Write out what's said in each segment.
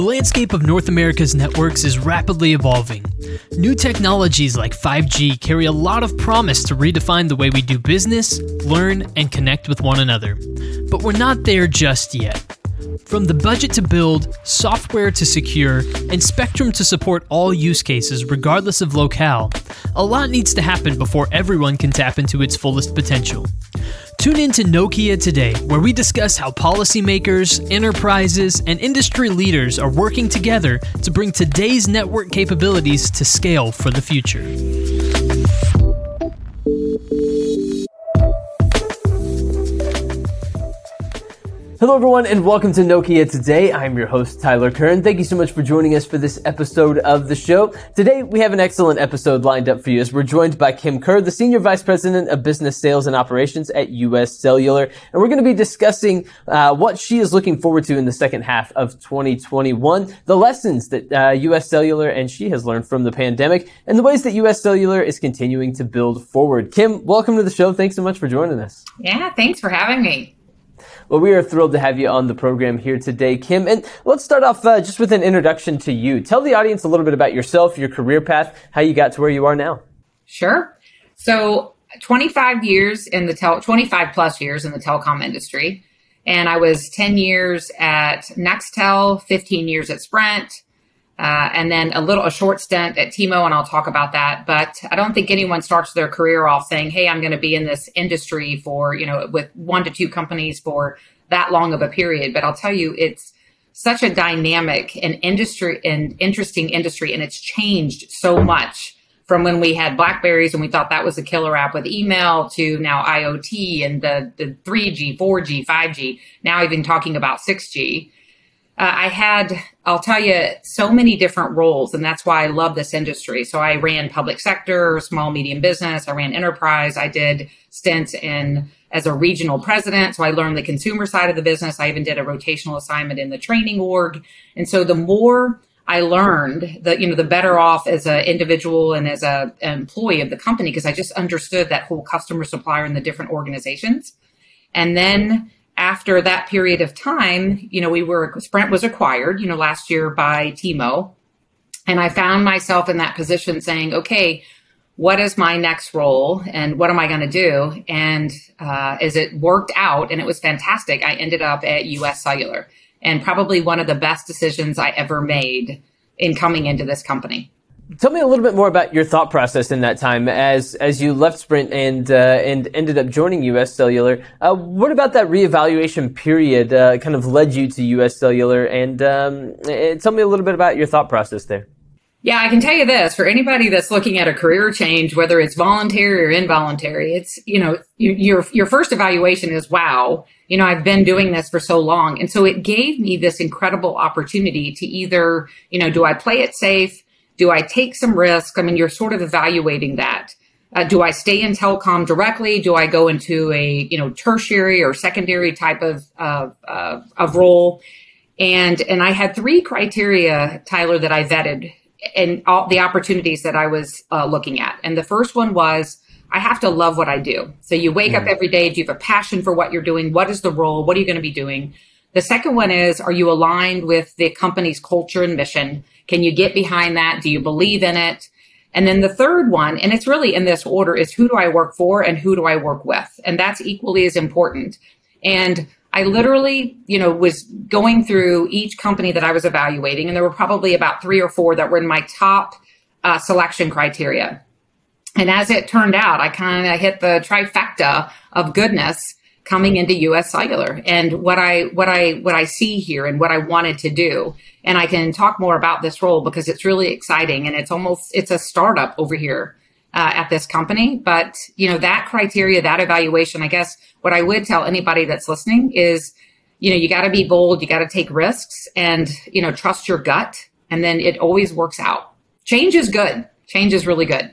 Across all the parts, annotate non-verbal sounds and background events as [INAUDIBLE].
The landscape of North America's networks is rapidly evolving. New technologies like 5G carry a lot of promise to redefine the way we do business, learn, and connect with one another. But we're not there just yet. From the budget to build, software to secure, and spectrum to support all use cases regardless of locale, a lot needs to happen before everyone can tap into its fullest potential. Tune in to Nokia today, where we discuss how policymakers, enterprises, and industry leaders are working together to bring today's network capabilities to scale for the future. Hello, everyone, and welcome to Nokia Today. I'm your host, Tyler Kern. Thank you so much for joining us for this episode of the show. Today, we have an excellent episode lined up for you as we're joined by Kim Kerr, the Senior Vice President of Business Sales and Operations at U.S. Cellular. And we're going to be discussing uh, what she is looking forward to in the second half of 2021, the lessons that uh, U.S. Cellular and she has learned from the pandemic, and the ways that U.S. Cellular is continuing to build forward. Kim, welcome to the show. Thanks so much for joining us. Yeah, thanks for having me. Well, we are thrilled to have you on the program here today, Kim. And let's start off uh, just with an introduction to you. Tell the audience a little bit about yourself, your career path, how you got to where you are now. Sure. So, 25 years in the tel, 25 plus years in the telecom industry. And I was 10 years at Nextel, 15 years at Sprint, uh, and then a little, a short stint at T-Mo, and I'll talk about that. But I don't think anyone starts their career off saying, "Hey, I'm going to be in this industry for you know with one to two companies for that long of a period." But I'll tell you, it's such a dynamic and industry and interesting industry, and it's changed so much from when we had Blackberries and we thought that was a killer app with email to now IoT and the the 3G, 4G, 5G. Now even talking about 6G uh, I had, I'll tell you, so many different roles, and that's why I love this industry. So I ran public sector, small medium business. I ran enterprise. I did stints in as a regional president, so I learned the consumer side of the business. I even did a rotational assignment in the training org, and so the more I learned, the you know, the better off as an individual and as a, an employee of the company because I just understood that whole customer supplier and the different organizations, and then after that period of time, you know, we were Sprint was acquired, you know, last year by T-Mo, and I found myself in that position saying, okay, what is my next role and what am I going to do? And uh, as it worked out, and it was fantastic, I ended up at US Cellular, and probably one of the best decisions I ever made in coming into this company. Tell me a little bit more about your thought process in that time as as you left Sprint and uh, and ended up joining U.S. Cellular. Uh, what about that reevaluation period uh, kind of led you to U.S. Cellular? And um, tell me a little bit about your thought process there. Yeah, I can tell you this for anybody that's looking at a career change, whether it's voluntary or involuntary, it's, you know, your, your first evaluation is, wow, you know, I've been doing this for so long. And so it gave me this incredible opportunity to either, you know, do I play it safe? Do I take some risk? I mean, you're sort of evaluating that. Uh, do I stay in telecom directly? Do I go into a you know tertiary or secondary type of uh, uh, of role? And and I had three criteria, Tyler, that I vetted and all the opportunities that I was uh, looking at. And the first one was I have to love what I do. So you wake up every day. Do you have a passion for what you're doing? What is the role? What are you going to be doing? The second one is Are you aligned with the company's culture and mission? Can you get behind that? Do you believe in it? And then the third one, and it's really in this order, is who do I work for and who do I work with? And that's equally as important. And I literally, you know, was going through each company that I was evaluating, and there were probably about three or four that were in my top uh, selection criteria. And as it turned out, I kind of hit the trifecta of goodness coming into US Cellular and what I what I what I see here and what I wanted to do. And I can talk more about this role because it's really exciting and it's almost it's a startup over here uh, at this company. But you know that criteria, that evaluation. I guess what I would tell anybody that's listening is, you know, you got to be bold, you got to take risks, and you know, trust your gut, and then it always works out. Change is good. Change is really good.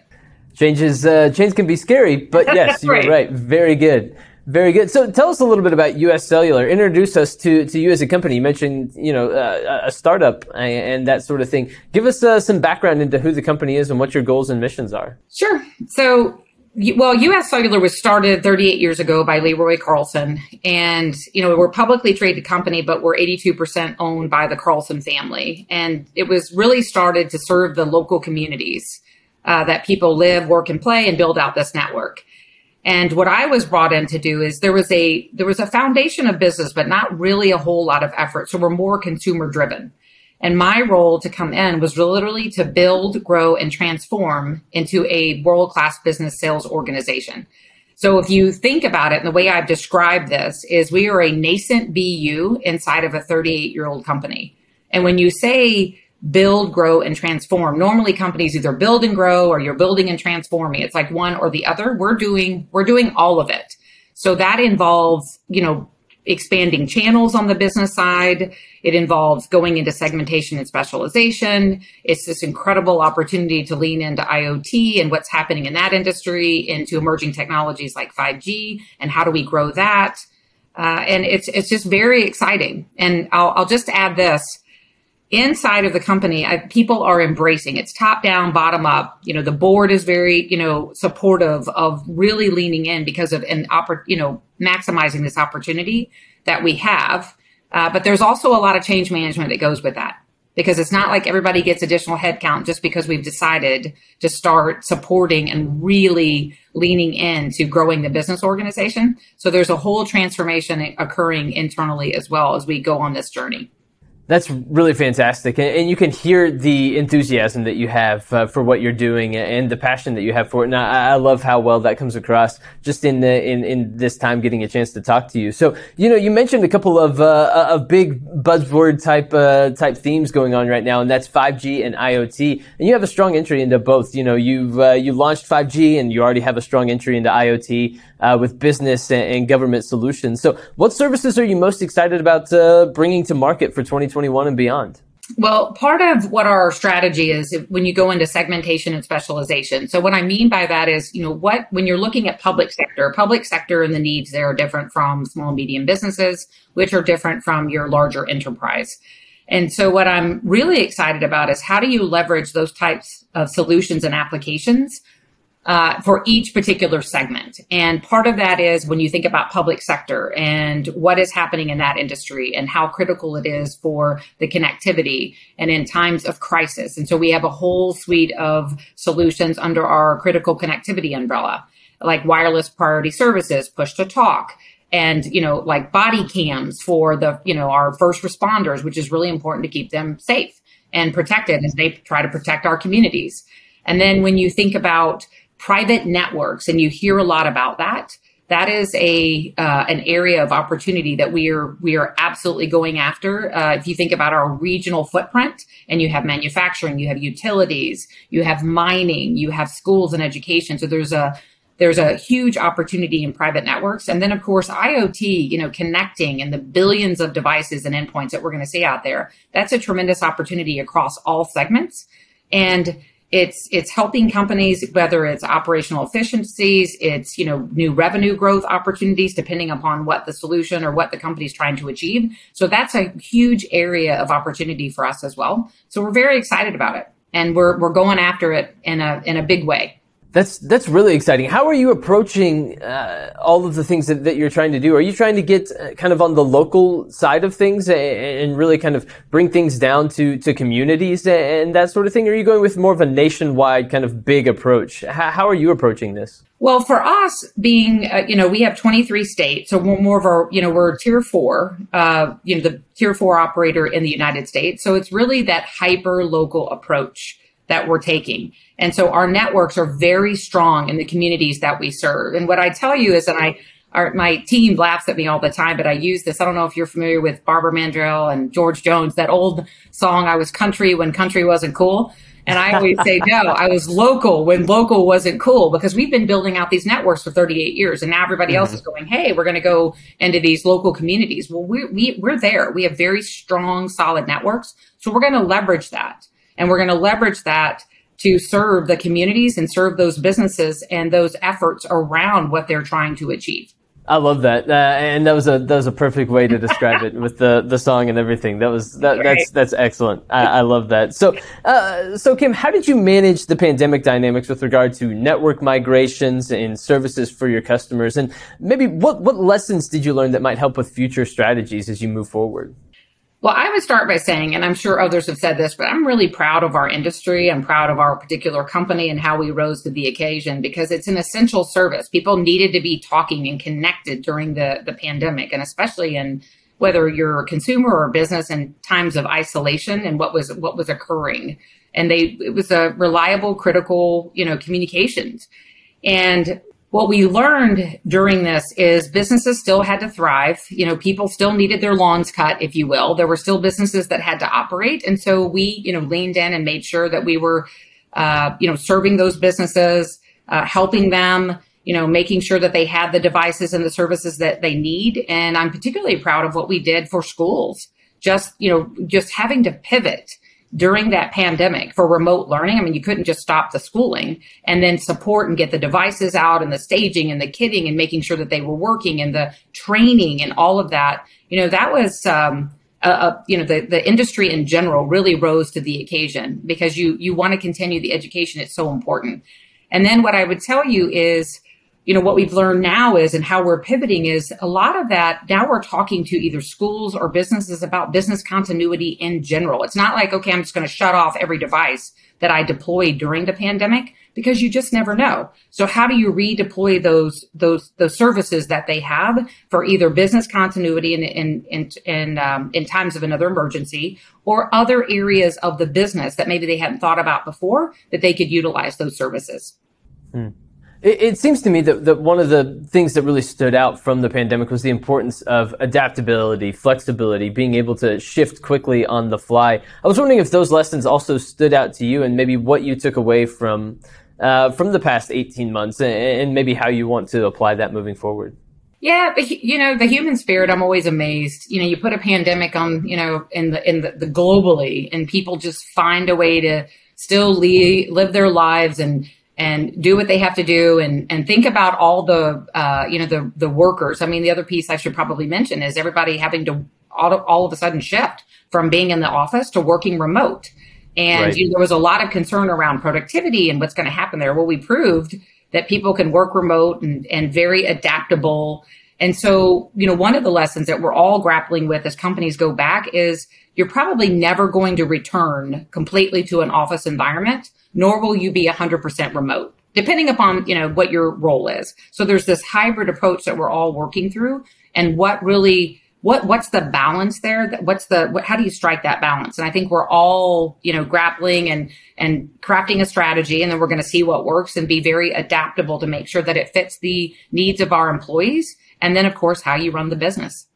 Change is uh, change can be scary, but [LAUGHS] yes, you're right. right. Very good. Very good. So tell us a little bit about U.S. Cellular. Introduce us to, to you as a company. You mentioned, you know, uh, a startup and that sort of thing. Give us uh, some background into who the company is and what your goals and missions are. Sure. So well, U.S. Cellular was started 38 years ago by Leroy Carlson, and you know we're a publicly traded company, but we're 82% owned by the Carlson family, and it was really started to serve the local communities uh, that people live, work, and play, and build out this network. And what I was brought in to do is there was a there was a foundation of business, but not really a whole lot of effort. So we're more consumer driven. And my role to come in was literally to build, grow, and transform into a world class business sales organization. So if you think about it, and the way I've described this is we are a nascent BU inside of a 38 year old company. And when you say build, grow, and transform, normally companies either build and grow or you're building and transforming. It's like one or the other. We're doing, we're doing all of it. So that involves, you know, expanding channels on the business side. It involves going into segmentation and specialization. It's this incredible opportunity to lean into IoT and what's happening in that industry, into emerging technologies like 5G, and how do we grow that? Uh, and it's it's just very exciting. And I'll, I'll just add this: inside of the company, I, people are embracing. It's top down, bottom up. You know, the board is very you know supportive of really leaning in because of an oppor- you know maximizing this opportunity that we have. Uh, but there's also a lot of change management that goes with that because it's not like everybody gets additional headcount just because we've decided to start supporting and really leaning into growing the business organization. So there's a whole transformation occurring internally as well as we go on this journey. That's really fantastic, and you can hear the enthusiasm that you have uh, for what you're doing and the passion that you have for it. And I, I, love how well that comes across just in the in in this time getting a chance to talk to you. So you know, you mentioned a couple of uh, of big buzzword type uh, type themes going on right now, and that's 5G and IoT. And you have a strong entry into both. You know, you've uh, you launched 5G, and you already have a strong entry into IoT uh, with business and, and, government solutions. So, what services are you most excited about uh, bringing to market for 2021 and beyond? Well, part of what our strategy is when you go into segmentation and specialization. So what I mean by that is, you know, what when you're looking at public sector, public sector and the needs there are different from small and medium businesses, which are different from your larger enterprise. And so what I'm really excited about is how do you leverage those types of solutions and applications uh, for each particular segment. And part of that is when you think about public sector and what is happening in that industry and how critical it is for the connectivity and in times of crisis. And so we have a whole suite of solutions under our critical connectivity umbrella, like wireless priority services, push to talk, and you know like body cams for the you know our first responders which is really important to keep them safe and protected as they try to protect our communities and then when you think about private networks, and you hear a lot about that. That is a uh, an area of opportunity that we are we are absolutely going after. Uh, if you think about our regional footprint, and you have manufacturing, you have utilities, you have mining, you have schools and education. So there's a there's a huge opportunity in private networks. And then, of course, IoT, you know, connecting and the billions of devices and endpoints that we're going to see out there. That's a tremendous opportunity across all segments. And it's it's helping companies whether it's operational efficiencies it's you know new revenue growth opportunities depending upon what the solution or what the company's trying to achieve. So that's a huge area of opportunity for us as well. So we're very excited about it and we're we're going after it in a in a big way that's that's really exciting. How are you approaching uh, all of the things that, that you're trying to do? Are you trying to get uh, kind of on the local side of things and, and, really kind of bring things down to, to communities and that sort of thing? Or are you going with more of a nationwide kind of big approach? How, how are you approaching this? Well, for us, being uh, you know we have 23 states, so we're more of our you know we're tier four, uh, you know the tier four operator in the United States. So it's really that hyper local approach that we're taking. And so our networks are very strong in the communities that we serve. And what I tell you is that I, our, my team laughs at me all the time, but I use this. I don't know if you're familiar with Barbara Mandrell and George Jones, that old song, I was country when country wasn't cool. And I always say, no, I was local when local wasn't cool because we've been building out these networks for 38 years. And now everybody mm-hmm. else is going, hey, we're going to go into these local communities. Well, we, we, we're there. We have very strong, solid networks. So we're going to leverage that. And we're going to leverage that to serve the communities and serve those businesses and those efforts around what they're trying to achieve. I love that, uh, and that was a that was a perfect way to describe it with the, the song and everything. That was that, that's that's excellent. I, I love that. So, uh, so Kim, how did you manage the pandemic dynamics with regard to network migrations and services for your customers, and maybe what what lessons did you learn that might help with future strategies as you move forward? Well, I would start by saying, and I'm sure others have said this, but I'm really proud of our industry. I'm proud of our particular company and how we rose to the occasion because it's an essential service. People needed to be talking and connected during the, the pandemic, and especially in whether you're a consumer or a business in times of isolation and what was what was occurring. And they it was a reliable, critical, you know, communications. And what we learned during this is businesses still had to thrive. You know, people still needed their lawns cut, if you will. There were still businesses that had to operate. And so we, you know, leaned in and made sure that we were, uh, you know, serving those businesses, uh, helping them, you know, making sure that they had the devices and the services that they need. And I'm particularly proud of what we did for schools. Just, you know, just having to pivot during that pandemic for remote learning. I mean, you couldn't just stop the schooling and then support and get the devices out and the staging and the kitting and making sure that they were working and the training and all of that. You know, that was, um, you know, the, the industry in general really rose to the occasion because you, you want to continue the education. It's so important. And then what I would tell you is, you know, what we've learned now is and how we're pivoting is a lot of that. Now we're talking to either schools or businesses about business continuity in general. It's not like, okay, I'm just going to shut off every device that I deployed during the pandemic because you just never know. So how do you redeploy those, those, those services that they have for either business continuity in, in, in, in, um, in times of another emergency or other areas of the business that maybe they hadn't thought about before that they could utilize those services? Hmm. It, it, seems to me that, that one of the things that really stood out from the pandemic was the importance of adaptability, flexibility, being able to shift quickly on the fly. I was wondering if those lessons also stood out to you and maybe what you took away from, uh, from the past 18 months and, and maybe how you want to apply that moving forward. Yeah, but you know, the human spirit, I'm always amazed. You know, you put a pandemic on, you know, in the, in the, the globally and people just find a way to still leave, live their lives and, and do what they have to do and and think about all the uh, you know the the workers. I mean, the other piece I should probably mention is everybody having to all, of, all of a sudden shift from being in the office to working remote. And right. you know, there was a lot of concern around productivity and what's going to happen there. Well, we proved that people can work remote and, and very adaptable. And so, you know, one of the lessons that we're all grappling with as companies go back is you're probably never going to return completely to an office environment nor will you be 100% remote depending upon you know what your role is. So there's this hybrid approach that we're all working through and what really what what's the balance there? What's the what, how do you strike that balance? And i think we're all you know grappling and and crafting a strategy and then we're going to see what works and be very adaptable to make sure that it fits the needs of our employees and then of course how you run the business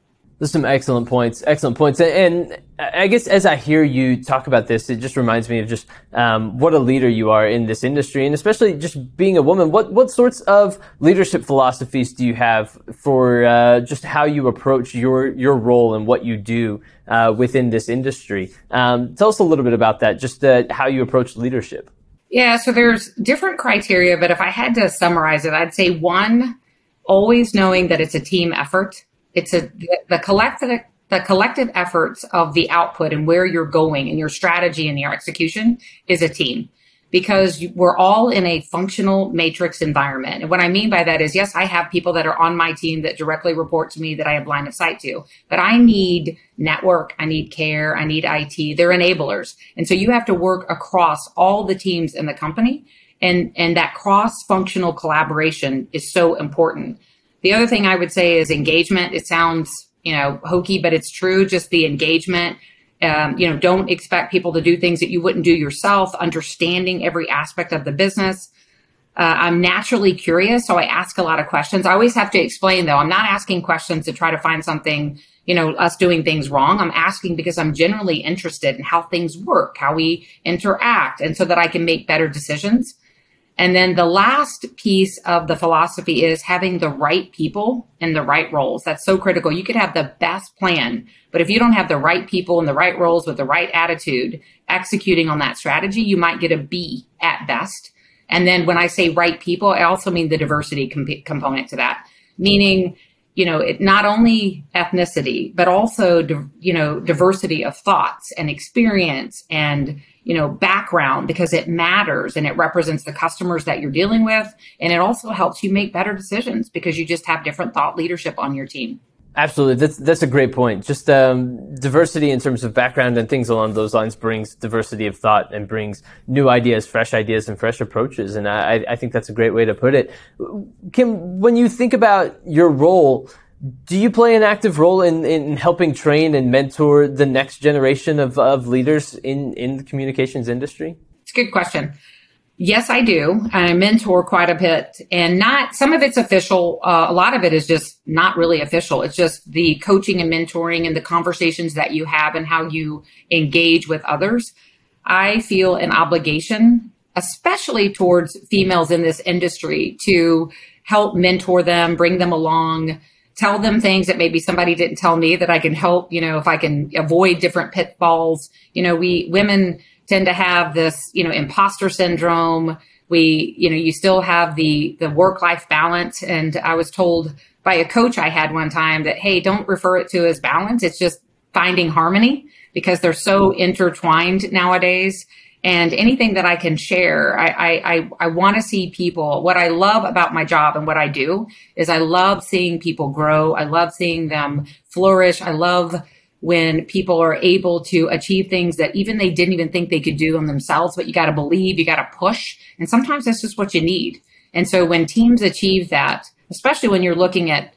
there's some excellent points, excellent points. And I guess as I hear you talk about this, it just reminds me of just um, what a leader you are in this industry, and especially just being a woman. What what sorts of leadership philosophies do you have for uh, just how you approach your your role and what you do uh, within this industry? Um, tell us a little bit about that, just uh, how you approach leadership. Yeah, so there's different criteria, but if I had to summarize it, I'd say one, always knowing that it's a team effort it's a the collective the collective efforts of the output and where you're going and your strategy and your execution is a team because we're all in a functional matrix environment. And what I mean by that is, yes, I have people that are on my team that directly report to me that I have line of sight to, but I need network, I need care, I need IT. They're enablers. And so you have to work across all the teams in the company. And, and that cross functional collaboration is so important. The other thing I would say is engagement. It sounds, you know, hokey, but it's true. Just the engagement. Um, you know, don't expect people to do things that you wouldn't do yourself, understanding every aspect of the business. Uh, I'm naturally curious, so I ask a lot of questions. I always have to explain, though, I'm not asking questions to try to find something, you know, us doing things wrong. I'm asking because I'm generally interested in how things work, how we interact, and so that I can make better decisions. And then the last piece of the philosophy is having the right people in the right roles. That's so critical. You could have the best plan, but if you don't have the right people in the right roles with the right attitude executing on that strategy, you might get a B at best. And then when I say right people, I also mean the diversity comp- component to that, meaning you know, it not only ethnicity, but also, you know, diversity of thoughts and experience and, you know, background because it matters and it represents the customers that you're dealing with. And it also helps you make better decisions because you just have different thought leadership on your team. Absolutely, that's that's a great point. Just um, diversity in terms of background and things along those lines brings diversity of thought and brings new ideas, fresh ideas, and fresh approaches. And I, I think that's a great way to put it. Kim, when you think about your role, do you play an active role in, in helping train and mentor the next generation of, of leaders in, in the communications industry? It's a good question. Yes, I do. I mentor quite a bit and not some of it's official. Uh, a lot of it is just not really official. It's just the coaching and mentoring and the conversations that you have and how you engage with others. I feel an obligation, especially towards females in this industry to help mentor them, bring them along, tell them things that maybe somebody didn't tell me that I can help, you know, if I can avoid different pitfalls. You know, we women, tend to have this, you know, imposter syndrome. We, you know, you still have the the work life balance. And I was told by a coach I had one time that, hey, don't refer it to as balance. It's just finding harmony because they're so intertwined nowadays. And anything that I can share, I I I, I want to see people. What I love about my job and what I do is I love seeing people grow. I love seeing them flourish. I love when people are able to achieve things that even they didn't even think they could do on themselves, but you got to believe, you got to push. And sometimes that's just what you need. And so when teams achieve that, especially when you're looking at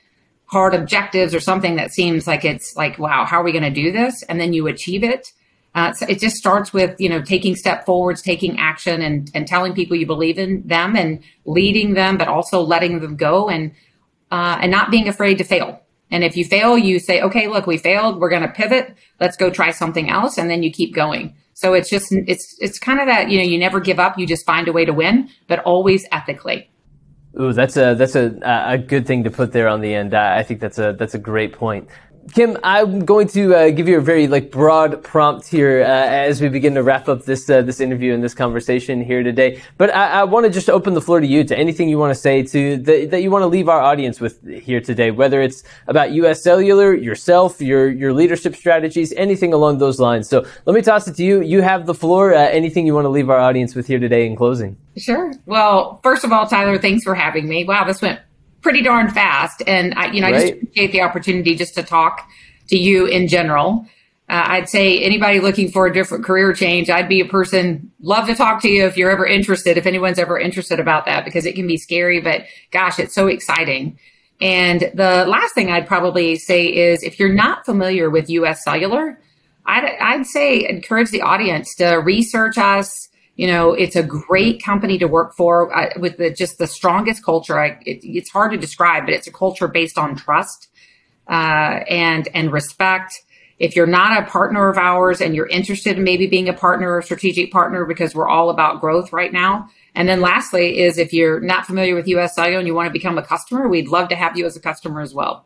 hard objectives or something that seems like it's like, wow, how are we going to do this? And then you achieve it. Uh, so it just starts with, you know, taking step forwards, taking action and, and telling people you believe in them and leading them, but also letting them go and, uh, and not being afraid to fail and if you fail, you say, okay, look, we failed. We're going to pivot. Let's go try something else. And then you keep going. So it's just, it's, it's kind of that, you know, you never give up. You just find a way to win, but always ethically. Ooh, that's a, that's a, a good thing to put there on the end. I think that's a, that's a great point. Kim, I'm going to uh, give you a very like broad prompt here uh, as we begin to wrap up this uh, this interview and this conversation here today. But I, I want to just open the floor to you to anything you want to say to the, that you want to leave our audience with here today, whether it's about U.S. Cellular, yourself, your your leadership strategies, anything along those lines. So let me toss it to you. You have the floor. Uh, anything you want to leave our audience with here today in closing? Sure. Well, first of all, Tyler, thanks for having me. Wow, this went pretty darn fast. And I, you know, right. I just appreciate the opportunity just to talk to you in general. Uh, I'd say anybody looking for a different career change, I'd be a person love to talk to you if you're ever interested, if anyone's ever interested about that, because it can be scary, but gosh, it's so exciting. And the last thing I'd probably say is if you're not familiar with US Cellular, I'd, I'd say encourage the audience to research us, you know, it's a great company to work for with the, just the strongest culture. I, it, it's hard to describe, but it's a culture based on trust uh, and and respect. If you're not a partner of ours and you're interested in maybe being a partner or strategic partner, because we're all about growth right now. And then lastly is if you're not familiar with US Cellular and you want to become a customer, we'd love to have you as a customer as well.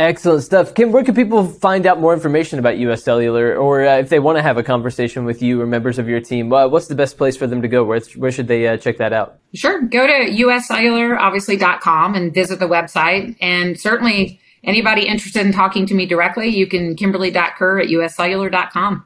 Excellent stuff. Kim, where can people find out more information about US Cellular or uh, if they want to have a conversation with you or members of your team? Uh, what's the best place for them to go? Where, where should they uh, check that out? Sure. Go to uscellular.obviously.com and visit the website. And certainly anybody interested in talking to me directly, you can kimberly.kerr at uscellular.com.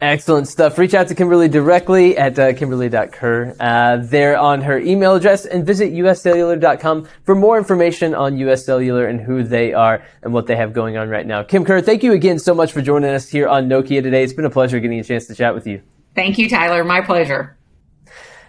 Excellent stuff. Reach out to Kimberly directly at uh, kimberly.kerr uh, there on her email address and visit uscellular.com for more information on US Cellular and who they are and what they have going on right now. Kim Kerr, thank you again so much for joining us here on Nokia today. It's been a pleasure getting a chance to chat with you. Thank you, Tyler. My pleasure.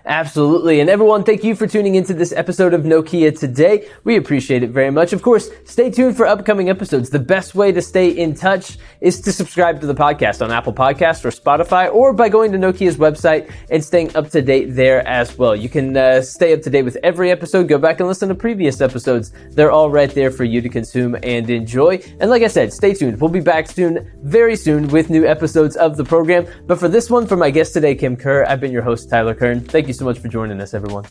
Absolutely. And everyone, thank you for tuning into this episode of Nokia today. We appreciate it very much. Of course, stay tuned for upcoming episodes. The best way to stay in touch is to subscribe to the podcast on Apple Podcasts or Spotify or by going to Nokia's website and staying up to date there as well. You can uh, stay up to date with every episode. Go back and listen to previous episodes. They're all right there for you to consume and enjoy. And like I said, stay tuned. We'll be back soon, very soon with new episodes of the program. But for this one, for my guest today, Kim Kerr, I've been your host, Tyler Kern. Thank you so much for joining us, everyone.